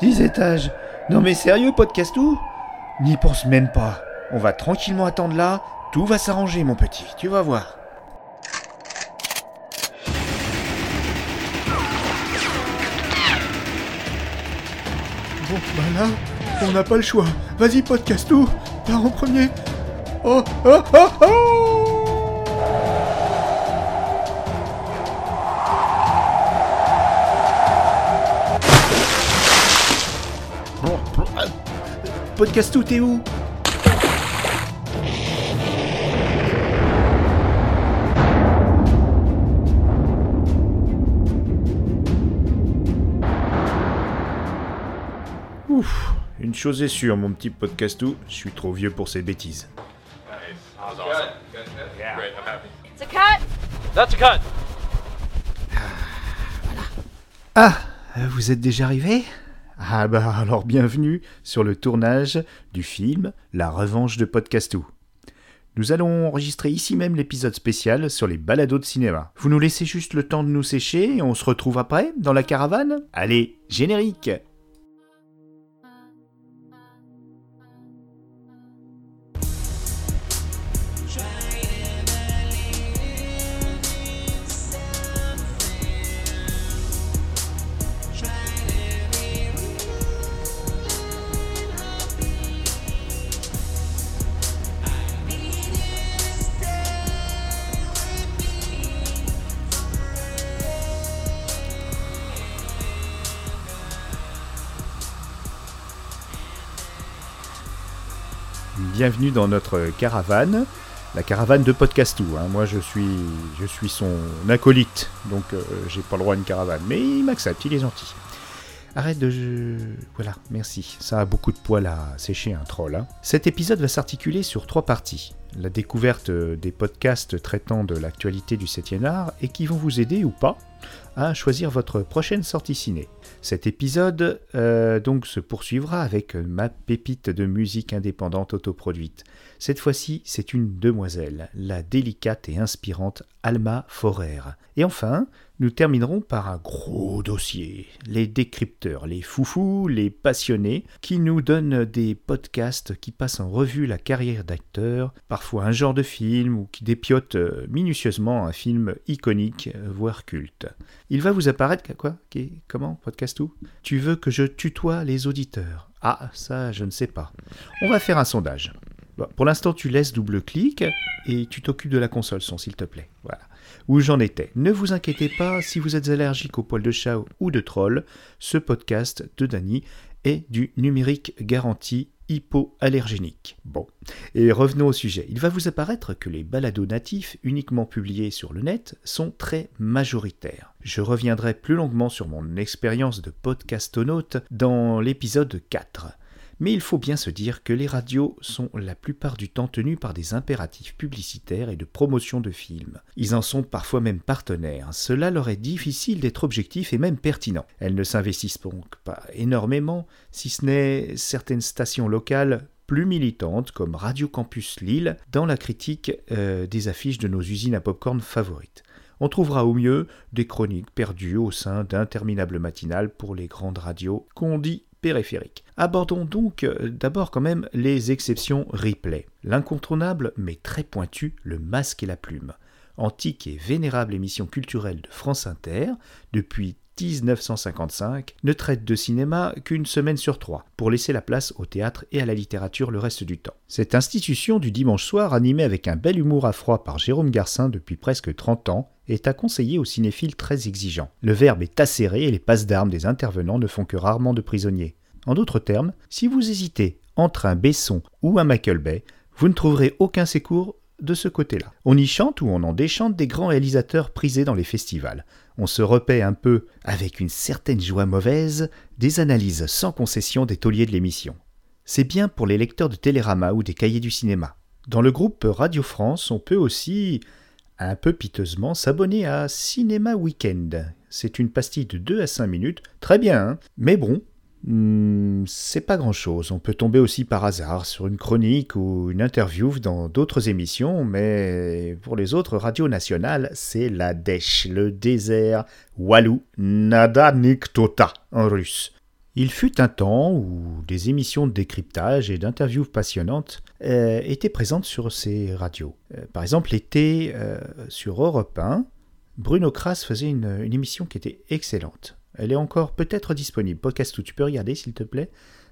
10 étages. Non mais sérieux, podcast où? N'y pense même pas. On va tranquillement attendre là. Tout va s'arranger, mon petit. Tu vas voir. Bon, bah là, on n'a pas le choix. Vas-y, podcast où? Pars en premier. Oh, oh, oh, oh podcast où t'es où Ouf, une chose est sûre, mon petit podcastou, je suis trop vieux pour ces bêtises. It's a cut. That's a cut. Ah, vous êtes déjà arrivé? Ah bah alors bienvenue sur le tournage du film La Revanche de Podcastou. Nous allons enregistrer ici même l'épisode spécial sur les balados de cinéma. Vous nous laissez juste le temps de nous sécher et on se retrouve après dans la caravane? Allez, générique Bienvenue dans notre caravane, la caravane de Podcastou. hein. Moi je suis, je suis son acolyte, donc euh, j'ai pas le droit à une caravane, mais il m'accepte, il est gentil. Arrête de... Voilà, merci. Ça a beaucoup de poils à sécher un troll. hein. Cet épisode va s'articuler sur trois parties. La découverte euh, des podcasts traitant de l'actualité du 7e art et qui vont vous aider ou pas à choisir votre prochaine sortie ciné. Cet épisode euh, donc se poursuivra avec ma pépite de musique indépendante autoproduite. Cette fois-ci, c'est une demoiselle, la délicate et inspirante Alma Forer. Et enfin, nous terminerons par un gros dossier, les décrypteurs, les foufous, les passionnés, qui nous donnent des podcasts qui passent en revue la carrière d'acteur, parfois un genre de film, ou qui dépiotent euh, minutieusement un film iconique, voire culte. Il va vous apparaître quoi? Comment? Podcast où? Tu veux que je tutoie les auditeurs Ah, ça, je ne sais pas. On va faire un sondage. Pour l'instant, tu laisses double-clic et tu t'occupes de la console son, s'il te plaît. Voilà. Où j'en étais. Ne vous inquiétez pas, si vous êtes allergique aux poils de chat ou de troll, ce podcast de Dany est du numérique garanti hypoallergénique. Bon. Et revenons au sujet. Il va vous apparaître que les balados natifs uniquement publiés sur le net sont très majoritaires. Je reviendrai plus longuement sur mon expérience de podcastonaute dans l'épisode 4. Mais il faut bien se dire que les radios sont la plupart du temps tenues par des impératifs publicitaires et de promotion de films. Ils en sont parfois même partenaires. Cela leur est difficile d'être objectif et même pertinent. Elles ne s'investissent donc pas énormément, si ce n'est certaines stations locales plus militantes comme Radio Campus Lille dans la critique euh, des affiches de nos usines à popcorn favorites. On trouvera au mieux des chroniques perdues au sein d'interminables matinales pour les grandes radios qu'on dit Abordons donc euh, d'abord quand même les exceptions replay. L'incontournable mais très pointu, le masque et la plume. Antique et vénérable émission culturelle de France Inter, depuis 1955, ne traite de cinéma qu'une semaine sur trois, pour laisser la place au théâtre et à la littérature le reste du temps. Cette institution du dimanche soir, animée avec un bel humour à froid par Jérôme Garcin depuis presque 30 ans, est à conseiller aux cinéphiles très exigeants. Le verbe est acéré et les passes d'armes des intervenants ne font que rarement de prisonniers. En d'autres termes, si vous hésitez entre un Besson ou un Michael Bay, vous ne trouverez aucun secours de ce côté-là. On y chante ou on en déchante des grands réalisateurs prisés dans les festivals. On se repaît un peu, avec une certaine joie mauvaise, des analyses sans concession des tauliers de l'émission. C'est bien pour les lecteurs de Télérama ou des cahiers du cinéma. Dans le groupe Radio France, on peut aussi, un peu piteusement, s'abonner à Cinéma Weekend. C'est une pastille de 2 à 5 minutes, très bien, hein mais bon, Hmm, c'est pas grand chose. On peut tomber aussi par hasard sur une chronique ou une interview dans d'autres émissions, mais pour les autres radios nationales, c'est la dèche, le désert, Walou, nada niktota en russe. Il fut un temps où des émissions de décryptage et d'interviews passionnantes euh, étaient présentes sur ces radios. Euh, par exemple, l'été euh, sur Europe 1, Bruno Kras faisait une, émission qui était excellente. Elle est encore peut-être disponible. Podcast où tu peux regarder s'il te plaît.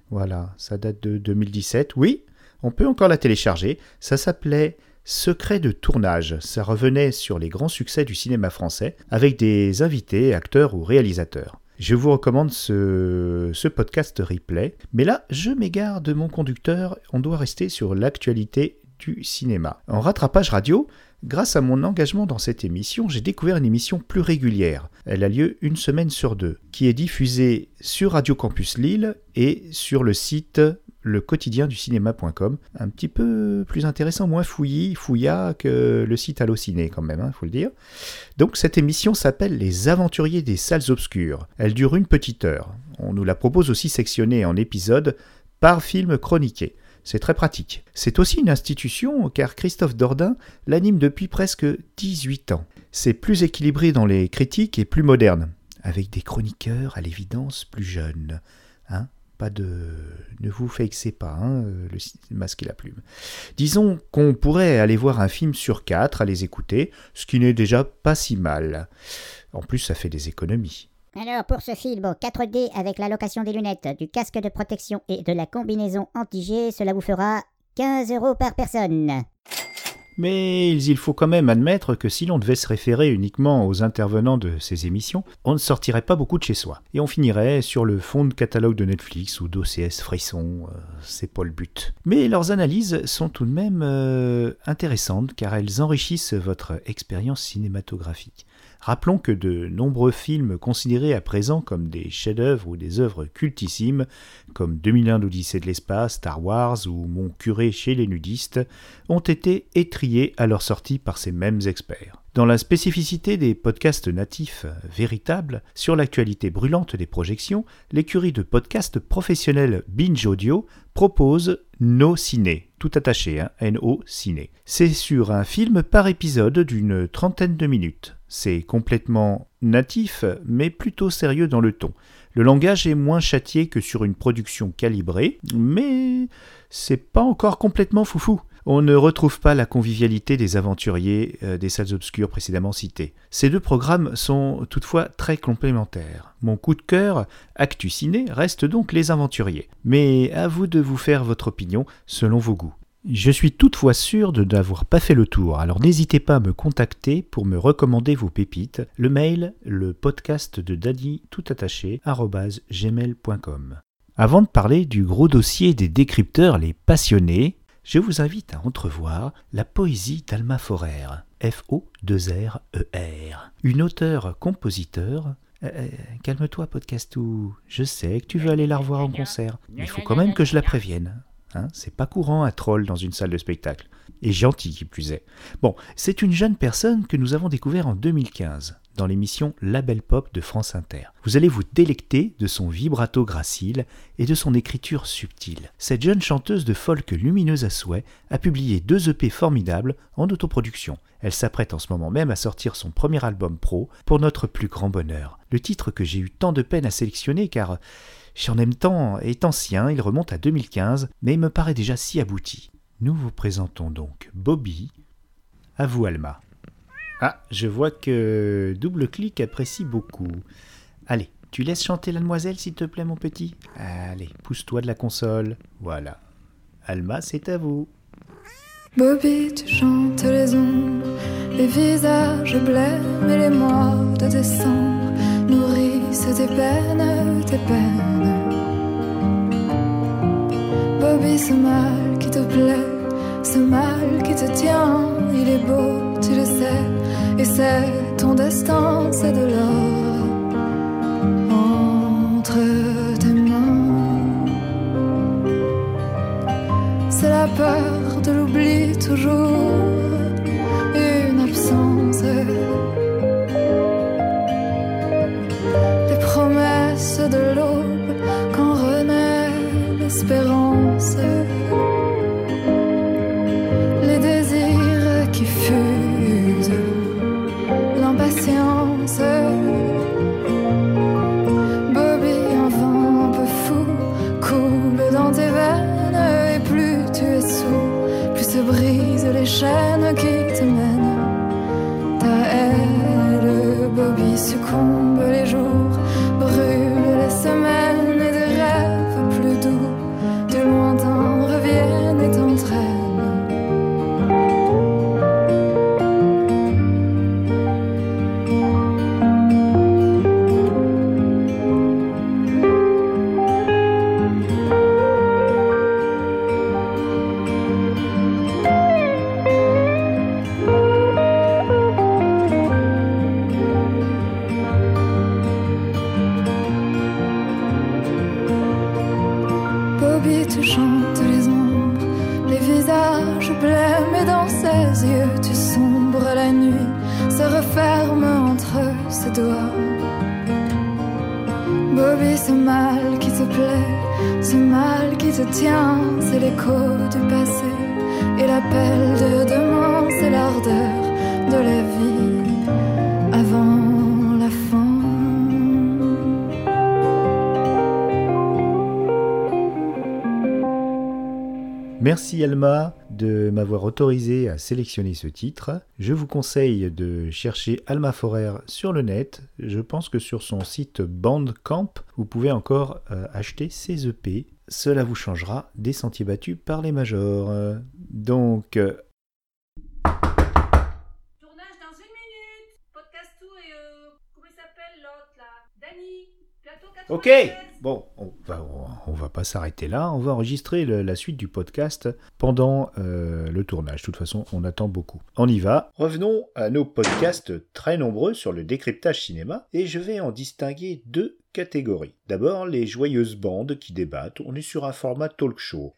Voilà, ça date de 2017. Oui, on peut encore la télécharger. Ça s'appelait Secret de tournage. Ça revenait sur les grands succès du cinéma français avec des invités, acteurs ou réalisateurs. Je vous recommande ce, podcast replay. Mais là, je m'égare de mon conducteur. On doit rester sur l'actualité du cinéma. En rattrapage radio, grâce à mon engagement dans cette émission, j'ai découvert une émission plus régulière. Elle a lieu une semaine sur deux, qui est diffusée sur Radio Campus Lille et sur le site le. Un petit peu plus intéressant, moins fouillis, fouilla que le site Allociné quand même, il hein, faut le dire. Donc cette émission s'appelle Les Aventuriers des salles obscures. Elle dure une petite heure. On nous la propose aussi sectionnée en épisodes par film chroniqué. C'est très pratique. C'est aussi une institution car Christophe Dordain l'anime depuis presque 18 ans. C'est plus équilibré dans les critiques et plus moderne, avec des chroniqueurs à l'évidence plus jeunes. Hein pas de. Ne vous vexez pas, hein, le masque et la plume. Disons qu'on pourrait aller voir un film sur quatre à les écouter, ce qui n'est déjà pas si mal. En plus, ça fait des économies. Alors, pour ce film 4D avec la location des lunettes, du casque de protection et de la combinaison anti-G, cela vous fera 15 euros par personne. Mais il faut quand même admettre que si l'on devait se référer uniquement aux intervenants de ces émissions, on ne sortirait pas beaucoup de chez soi. Et on finirait sur le fond de catalogue de Netflix ou d'OCS Frisson, euh, c'est pas le but. Mais leurs analyses sont tout de même euh, intéressantes car elles enrichissent votre expérience cinématographique. Rappelons que de nombreux films considérés à présent comme des chefs-d'œuvre ou des œuvres cultissimes, comme 2001 l'Odyssée de l'espace, Star Wars ou Mon curé chez les nudistes, ont été étriés à leur sortie par ces mêmes experts. Dans la spécificité des podcasts natifs véritables sur l'actualité brûlante des projections, l'écurie de podcasts professionnels Binge Audio propose No Ciné, tout attaché, hein, N-O Ciné. C'est sur un film par épisode d'une trentaine de minutes. C'est complètement natif, mais plutôt sérieux dans le ton. Le langage est moins châtié que sur une production calibrée, mais c'est pas encore complètement foufou. On ne retrouve pas la convivialité des aventuriers euh, des salles obscures précédemment cités. Ces deux programmes sont toutefois très complémentaires. Mon coup de cœur, Actu Ciné, reste donc Les Aventuriers. Mais à vous de vous faire votre opinion selon vos goûts. Je suis toutefois sûr de n'avoir pas fait le tour, alors n'hésitez pas à me contacter pour me recommander vos pépites. Le mail, le podcast de Daddy tout attaché, gmail.com. Avant de parler du gros dossier des décrypteurs les passionnés, je vous invite à entrevoir la poésie d'Alma Forer, F-O-2-R-E-R, une auteure-compositeur euh, euh, calme-toi, podcastou. Je sais que tu veux aller la revoir en concert. Il faut quand même que je la prévienne. Hein, c'est pas courant un troll dans une salle de spectacle. Et gentil qui plus est. Bon, c'est une jeune personne que nous avons découvert en 2015 dans l'émission La Belle Pop de France Inter. Vous allez vous délecter de son vibrato gracile et de son écriture subtile. Cette jeune chanteuse de folk lumineuse à souhait a publié deux EP formidables en autoproduction. Elle s'apprête en ce moment même à sortir son premier album pro pour notre plus grand bonheur. Le titre que j'ai eu tant de peine à sélectionner car J'en aime tant est ancien, il remonte à 2015, mais il me paraît déjà si abouti. Nous vous présentons donc Bobby. À vous, Alma. Ah, je vois que Double Clic apprécie beaucoup. Allez, tu laisses chanter la demoiselle, s'il te plaît, mon petit? Allez, pousse-toi de la console. Voilà. Alma, c'est à vous. Bobby, tu chantes les ombres, les visages blêmes et les mois de décembre nourrissent tes peines, tes peines. Bobby, ce mal qui te plaît, ce mal qui te tient, il est beau, tu le sais, et c'est ton destin, c'est de l'or entre tes mains. C'est la peur de l'oubli toujours, ce mal qui te plaît, ce mal qui te tient, c'est l'écho du passé. Et l'appel de demain, c'est l'ardeur de la vie avant la fin. Merci Alma de m'avoir autorisé à sélectionner ce titre. Je vous conseille de chercher Alma Forer sur le net. Je pense que sur son site Bandcamp, vous pouvez encore euh, acheter ses EP. Cela vous changera des sentiers battus par les majors. Euh, Donc, euh, Tournage dans une minute. Podcast tout et euh, comment il s'appelle l'autre là Dany. Plateau 96. Ok, bon, on va, va pas s'arrêter là. On va enregistrer la suite du podcast pendant euh, le tournage. De toute façon, on attend beaucoup. On y va. Revenons à nos podcasts très nombreux sur le décryptage cinéma et je vais en distinguer deux catégories. D'abord, les joyeuses bandes qui débattent. On est sur un format talk show.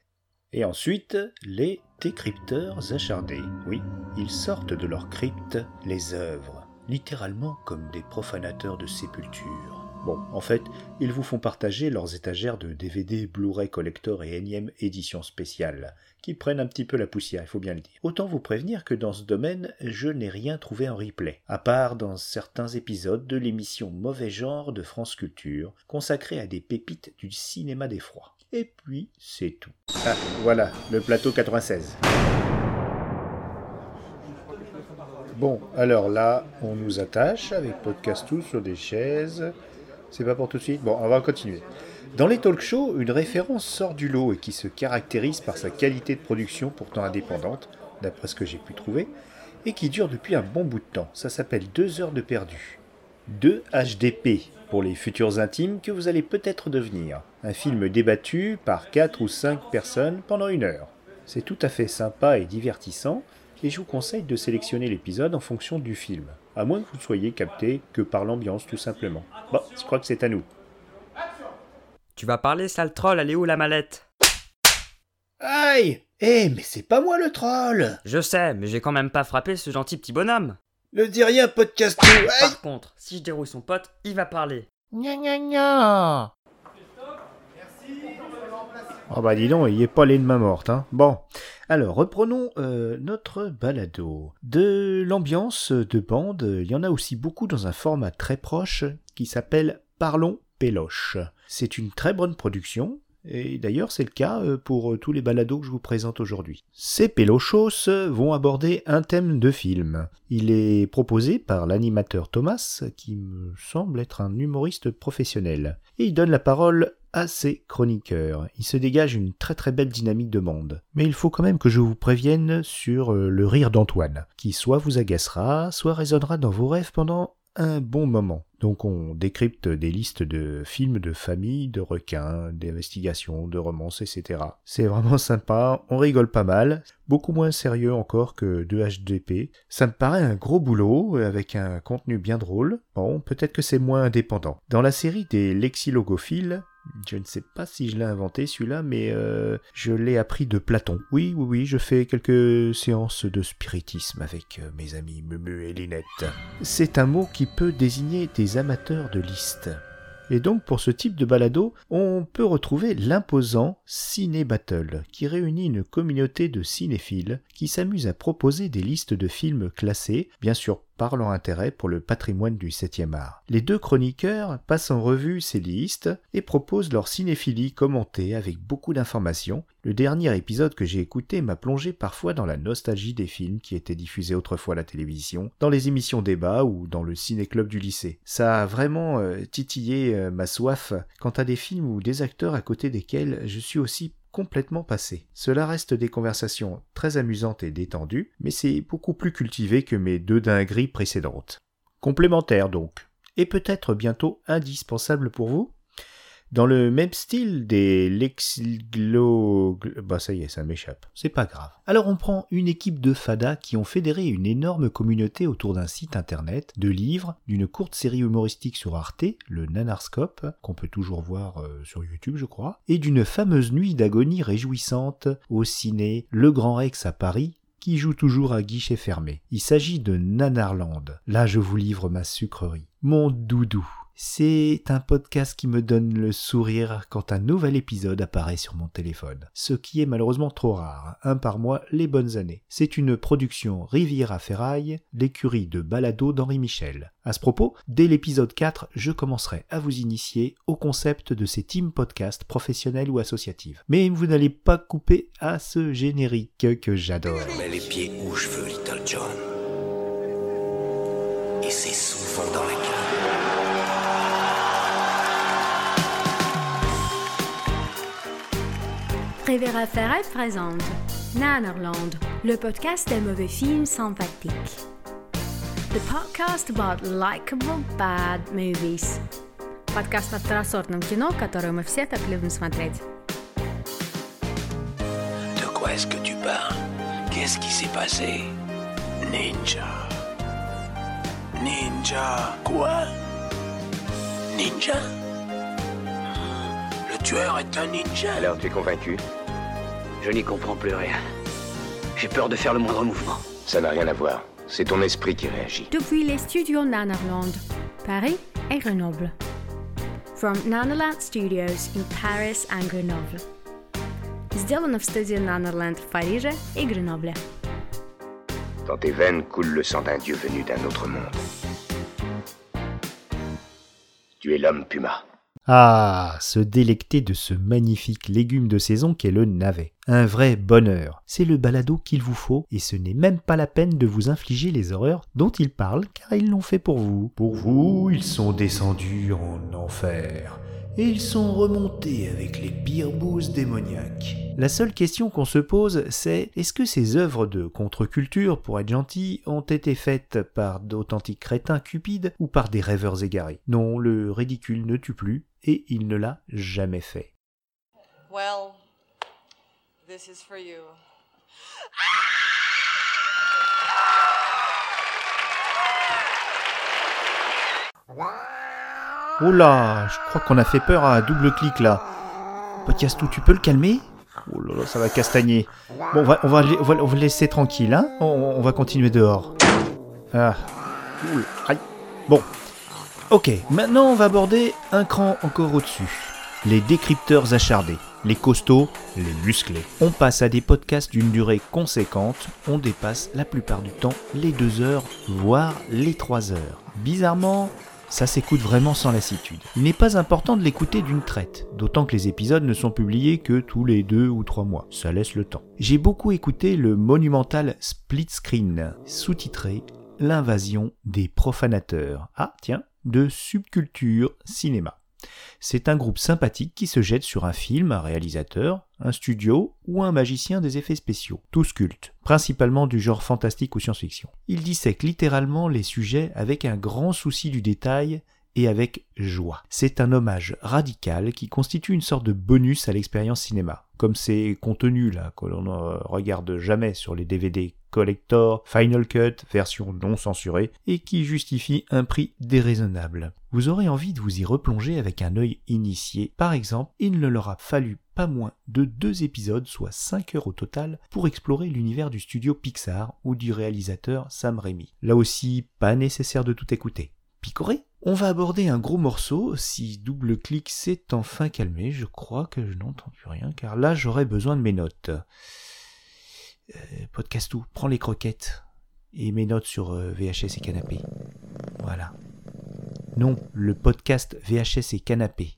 Et ensuite, les décrypteurs acharnés. Oui, ils sortent de leur crypte les œuvres, littéralement comme des profanateurs de sépultures. Bon, en fait, ils vous font partager leurs étagères de DVD, Blu-ray collector et énième édition spéciale, qui prennent un petit peu la poussière, il faut bien le dire. Autant vous prévenir que dans ce domaine, je n'ai rien trouvé en replay, à part dans certains épisodes de l'émission Mauvais Genre de France Culture, consacrée à des pépites du cinéma d'effroi. Et puis, c'est tout. Ah, voilà, le plateau 96. Bon, alors là, on nous attache avec Podcastou sur des chaises. C'est pas pour tout de suite Bon, on va continuer. Dans les talk shows, une référence sort du lot et qui se caractérise par sa qualité de production pourtant indépendante, d'après ce que j'ai pu trouver, et qui dure depuis un bon bout de temps. Ça s'appelle 2 heures de perdu. 2 HDP pour les futurs intimes que vous allez peut-être devenir. Un film débattu par 4 ou 5 personnes pendant une heure. C'est tout à fait sympa et divertissant, et je vous conseille de sélectionner l'épisode en fonction du film, à moins que vous ne soyez capté que par l'ambiance tout simplement. Bon, je crois que c'est à nous. Tu vas parler, sale troll, elle est où la mallette? Aïe Eh, mais c'est pas moi le troll Je sais, mais j'ai quand même pas frappé ce gentil petit bonhomme. Ne dis rien, podcast Par contre, si je dérouille son pote, il va parler. Gna gna gna Oh bah dis donc, il est pas les de ma morte, hein. Bon, alors reprenons euh, notre balado. De l'ambiance de bande, il y en a aussi beaucoup dans un format très proche qui s'appelle Parlons Péloche. C'est une très bonne production, et d'ailleurs c'est le cas euh, pour euh, tous les balados que je vous présente aujourd'hui. Ces pélochos vont aborder un thème de film. Il est proposé par l'animateur Thomas, qui me semble être un humoriste professionnel, et il donne la parole à ses chroniqueurs. Il se dégage une très très belle dynamique de monde. Mais il faut quand même que je vous prévienne sur euh, le rire d'Antoine, qui soit vous agacera, soit résonnera dans vos rêves pendant un bon moment. Donc on décrypte des listes de films de famille, de requins, d'investigations, de romances, etc. C'est vraiment sympa, on rigole pas mal, beaucoup moins sérieux encore que de HDP. Ça me paraît un gros boulot, avec un contenu bien drôle. Bon, peut-être que c'est moins indépendant. Dans la série des lexilogophiles, je ne sais pas si je l'ai inventé celui-là, mais euh, je l'ai appris de Platon. Oui, oui, oui, je fais quelques séances de spiritisme avec euh, mes amis Mumu et Linette. C'est un mot qui peut désigner des amateurs de listes. Et donc pour ce type de balado, on peut retrouver l'imposant Ciné Battle, qui réunit une communauté de cinéphiles qui s'amusent à proposer des listes de films classés, bien sûr par leur intérêt pour le patrimoine du 7e art. Les deux chroniqueurs passent en revue ces listes et proposent leur cinéphilie commentée avec beaucoup d'informations. Le dernier épisode que j'ai écouté m'a plongé parfois dans la nostalgie des films qui étaient diffusés autrefois à la télévision, dans les émissions débat ou dans le ciné-club du lycée. Ça a vraiment euh, titillé euh, ma soif quant à des films ou des acteurs à côté desquels je suis aussi complètement passé. Cela reste des conversations très amusantes et détendues, mais c'est beaucoup plus cultivé que mes deux dingueries précédentes. Complémentaire donc, et peut-être bientôt indispensable pour vous dans le même style des lexilo... Bah ça y est, ça m'échappe. C'est pas grave. Alors on prend une équipe de fada qui ont fédéré une énorme communauté autour d'un site internet, de livres, d'une courte série humoristique sur Arte, le Nanarscope, qu'on peut toujours voir euh, sur YouTube je crois, et d'une fameuse nuit d'agonie réjouissante au ciné Le Grand Rex à Paris, qui joue toujours à guichet fermé. Il s'agit de Nanarland. Là, je vous livre ma sucrerie. Mon doudou. C'est un podcast qui me donne le sourire quand un nouvel épisode apparaît sur mon téléphone. Ce qui est malheureusement trop rare, un par mois les bonnes années. C'est une production Riviera Ferraille, l'écurie de balado d'Henri Michel. À ce propos, dès l'épisode 4, je commencerai à vous initier au concept de ces team podcasts professionnels ou associatifs. Mais vous n'allez pas couper à ce générique que j'adore. Les pieds où je veux, Little John. Et c'est souvent dans Rivera Ferret présente Nannerland, le podcast des mauvais films sympathiques. The podcast about likable bad movies. Подкаст о второсортном кино, которое мы все так любим смотреть. De quoi est-ce que tu parles Qu'est-ce qui s'est passé Ninja. Ninja. Quoi Ninja Le tueur est un ninja Alors, tu es convaincu Je n'y comprends plus rien. J'ai peur de faire le moindre mouvement. Ça n'a rien à voir. C'est ton esprit qui réagit. Depuis les studios Nannerland, Paris et Grenoble. From Nannerland Studios in Paris and Grenoble. Сделано в студии Nannerland в Париже и Гренобле. Dans tes veines coule le sang d'un dieu venu d'un autre monde. Tu es l'homme puma. Ah, se délecter de ce magnifique légume de saison qu'est le navet. Un vrai bonheur. C'est le balado qu'il vous faut, et ce n'est même pas la peine de vous infliger les horreurs dont ils parlent, car ils l'ont fait pour vous. Pour vous, ils sont descendus en enfer, et ils sont remontés avec les pires bouses démoniaques. La seule question qu'on se pose, c'est est-ce que ces œuvres de contre-culture, pour être gentil, ont été faites par d'authentiques crétins cupides ou par des rêveurs égarés? Non, le ridicule ne tue plus, et il ne l'a jamais fait. Well, this is for you. Oh là, je crois qu'on a fait peur à double clic là. Podcastou, tu peux le calmer? Oh là là, ça va castagner. Bon, on va, on va, on va, on laisser tranquille, hein on, va continuer dehors. Ah. Aïe. Bon. Ok, maintenant on va aborder un cran encore au-dessus. Les décrypteurs achardés, les costauds, les musclés. On passe à des podcasts d'une durée conséquente, on dépasse la plupart du temps les deux heures, voire les trois heures. Bizarrement, ça s'écoute vraiment sans lassitude. Il n'est pas important de l'écouter d'une traite, d'autant que les épisodes ne sont publiés que tous les deux ou trois mois. Ça laisse le temps. J'ai beaucoup écouté le monumental Split Screen, sous-titré L'invasion des profanateurs. Ah, tiens, de subculture cinéma. C'est un groupe sympathique qui se jette sur un film, un réalisateur, un studio ou un magicien des effets spéciaux, tous cultes, principalement du genre fantastique ou science-fiction. Ils dissèquent littéralement les sujets avec un grand souci du détail et avec joie. C'est un hommage radical qui constitue une sorte de bonus à l'expérience cinéma, comme ces contenus là que l'on ne regarde jamais sur les DVD collector, Final Cut, version non censurée, et qui justifie un prix déraisonnable. Vous aurez envie de vous y replonger avec un œil initié. Par exemple, il ne leur a fallu pas moins de deux épisodes, soit 5 heures au total, pour explorer l'univers du studio Pixar ou du réalisateur Sam Raimi. Là aussi, pas nécessaire de tout écouter. Picoré? On va aborder un gros morceau. Si double clic s'est enfin calmé, je crois que je n'entends plus rien, car là j'aurais besoin de mes notes. Euh, Podcastou, prends les croquettes et mes notes sur euh, VHS et canapé. Voilà. Non, le podcast VHS et canapé.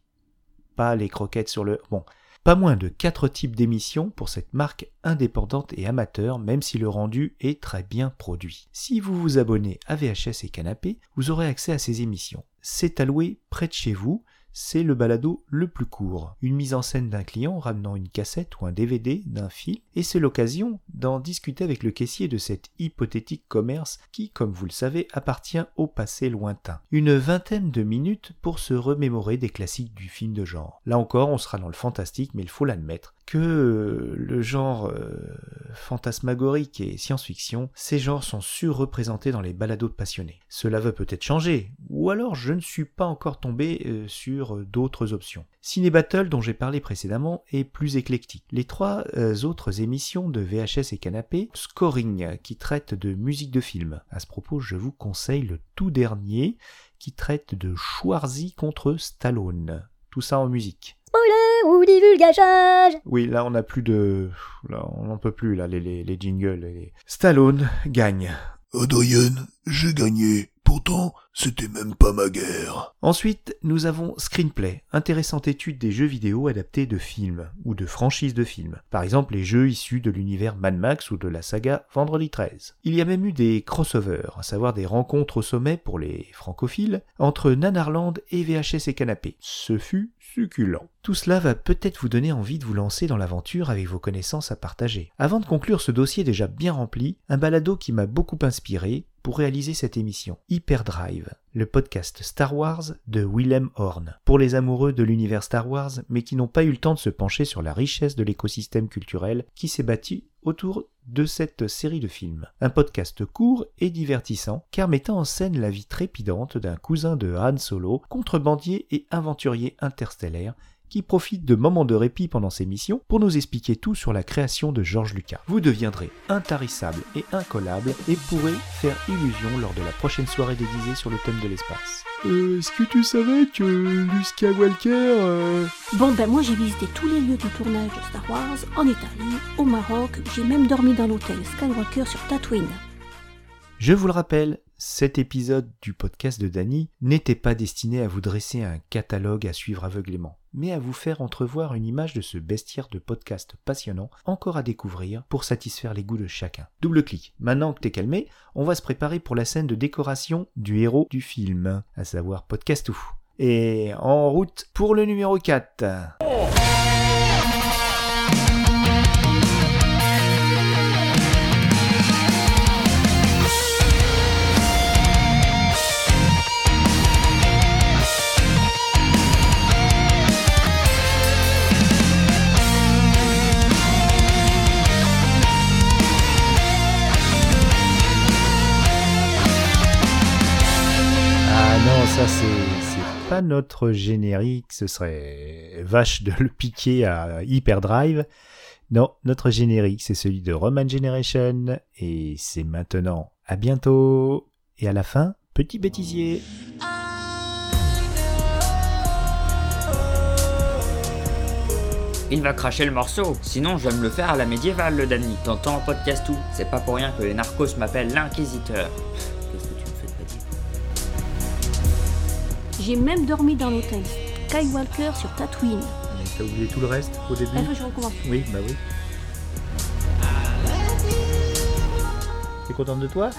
Pas les croquettes sur le. Bon. Pas moins de 4 types d'émissions pour cette marque indépendante et amateur, même si le rendu est très bien produit. Si vous vous abonnez à VHS et Canapé, vous aurez accès à ces émissions. C'est alloué près de chez vous, c'est le balado le plus court. Une mise en scène d'un client ramenant une cassette ou un DVD d'un film, et c'est l'occasion d'en discuter avec le caissier de cet hypothétique commerce qui, comme vous le savez, appartient au passé lointain. Une vingtaine de minutes pour se remémorer des classiques du film de genre. Là encore, on sera dans le fantastique, mais il faut l'admettre que le genre euh, fantasmagorique et science-fiction, ces genres sont surreprésentés dans les balados de passionnés. Cela veut peut-être changer, ou alors je ne suis pas encore tombé euh, sur euh, d'autres options. Ciné Battle, dont j'ai parlé précédemment, est plus éclectique. Les trois euh, autres émissions de VHS et Canapé, Scoring, qui traite de musique de film. À ce propos, je vous conseille le tout dernier, qui traite de Schwarzy contre Stallone. Tout ça en musique. Spoiler ou divulgachage Oui, là on n'a plus de... Là, on n'en peut plus, là, les, les, les jingles. les- Stallone gagne. Adrien, j'ai gagné. Pourtant, c'était même pas ma guerre. Ensuite, nous avons Screenplay, intéressante étude des jeux vidéo adaptés de films, ou de franchises de films. Par exemple, les jeux issus de l'univers Mad Max ou de la saga Vendredi 13. Il y a même eu des crossovers, à savoir des rencontres au sommet pour les francophiles, entre Nanarland et VHS et Canapé. Ce fut succulent. Tout cela va peut-être vous donner envie de vous lancer dans l'aventure avec vos connaissances à partager. Avant de conclure ce dossier déjà bien rempli, un balado qui m'a beaucoup inspiré pour réaliser cette émission, Hyperdrive, le podcast Star Wars de Willem Horn, pour les amoureux de l'univers Star Wars, mais qui n'ont pas eu le temps de se pencher sur la richesse de l'écosystème culturel qui s'est bâti autour de cette série de films. Un podcast court et divertissant, car mettant en scène la vie trépidante d'un cousin de Han Solo, contrebandier et aventurier interstellaire, qui profite de moments de répit pendant ses missions pour nous expliquer tout sur la création de George Lucas. Vous deviendrez intarissable et incollable et pourrez faire illusion lors de la prochaine soirée déguisée sur le thème de l'espace. Euh, Est-ce que tu savais que Luke Skywalker... euh, Bon, ben moi j'ai visité tous les lieux du tournage de Star Wars, en Italie, au Maroc, j'ai même dormi dans l'hôtel Skywalker sur Tatooine. Je vous le rappelle, cet épisode du podcast de Danny n'était pas destiné à vous dresser un catalogue à suivre aveuglément, mais à vous faire entrevoir une image de ce bestiaire de podcast passionnant encore à découvrir pour satisfaire les goûts de chacun. Double clic. Maintenant que t'es calmé, on va se préparer pour la scène de décoration du héros du film, à savoir Podcastou. Et en route pour le numéro 4. Ça c'est pas notre générique, ce serait vache de le piquer à Hyperdrive. Non, notre générique c'est celui de Roman Generation et c'est maintenant. À bientôt et à la fin, petit bêtisier. Il va cracher le morceau, sinon je vais me le faire à la médiévale, le Danny. T'entends en podcast tout C'est pas pour rien que les narcos m'appellent l'inquisiteur. J'ai même dormi dans l'hôtel Skywalker sur Tatooine. T'as oublié tout le reste au début Ah, que je recommence. Oui, bah oui. T'es contente de toi? Va.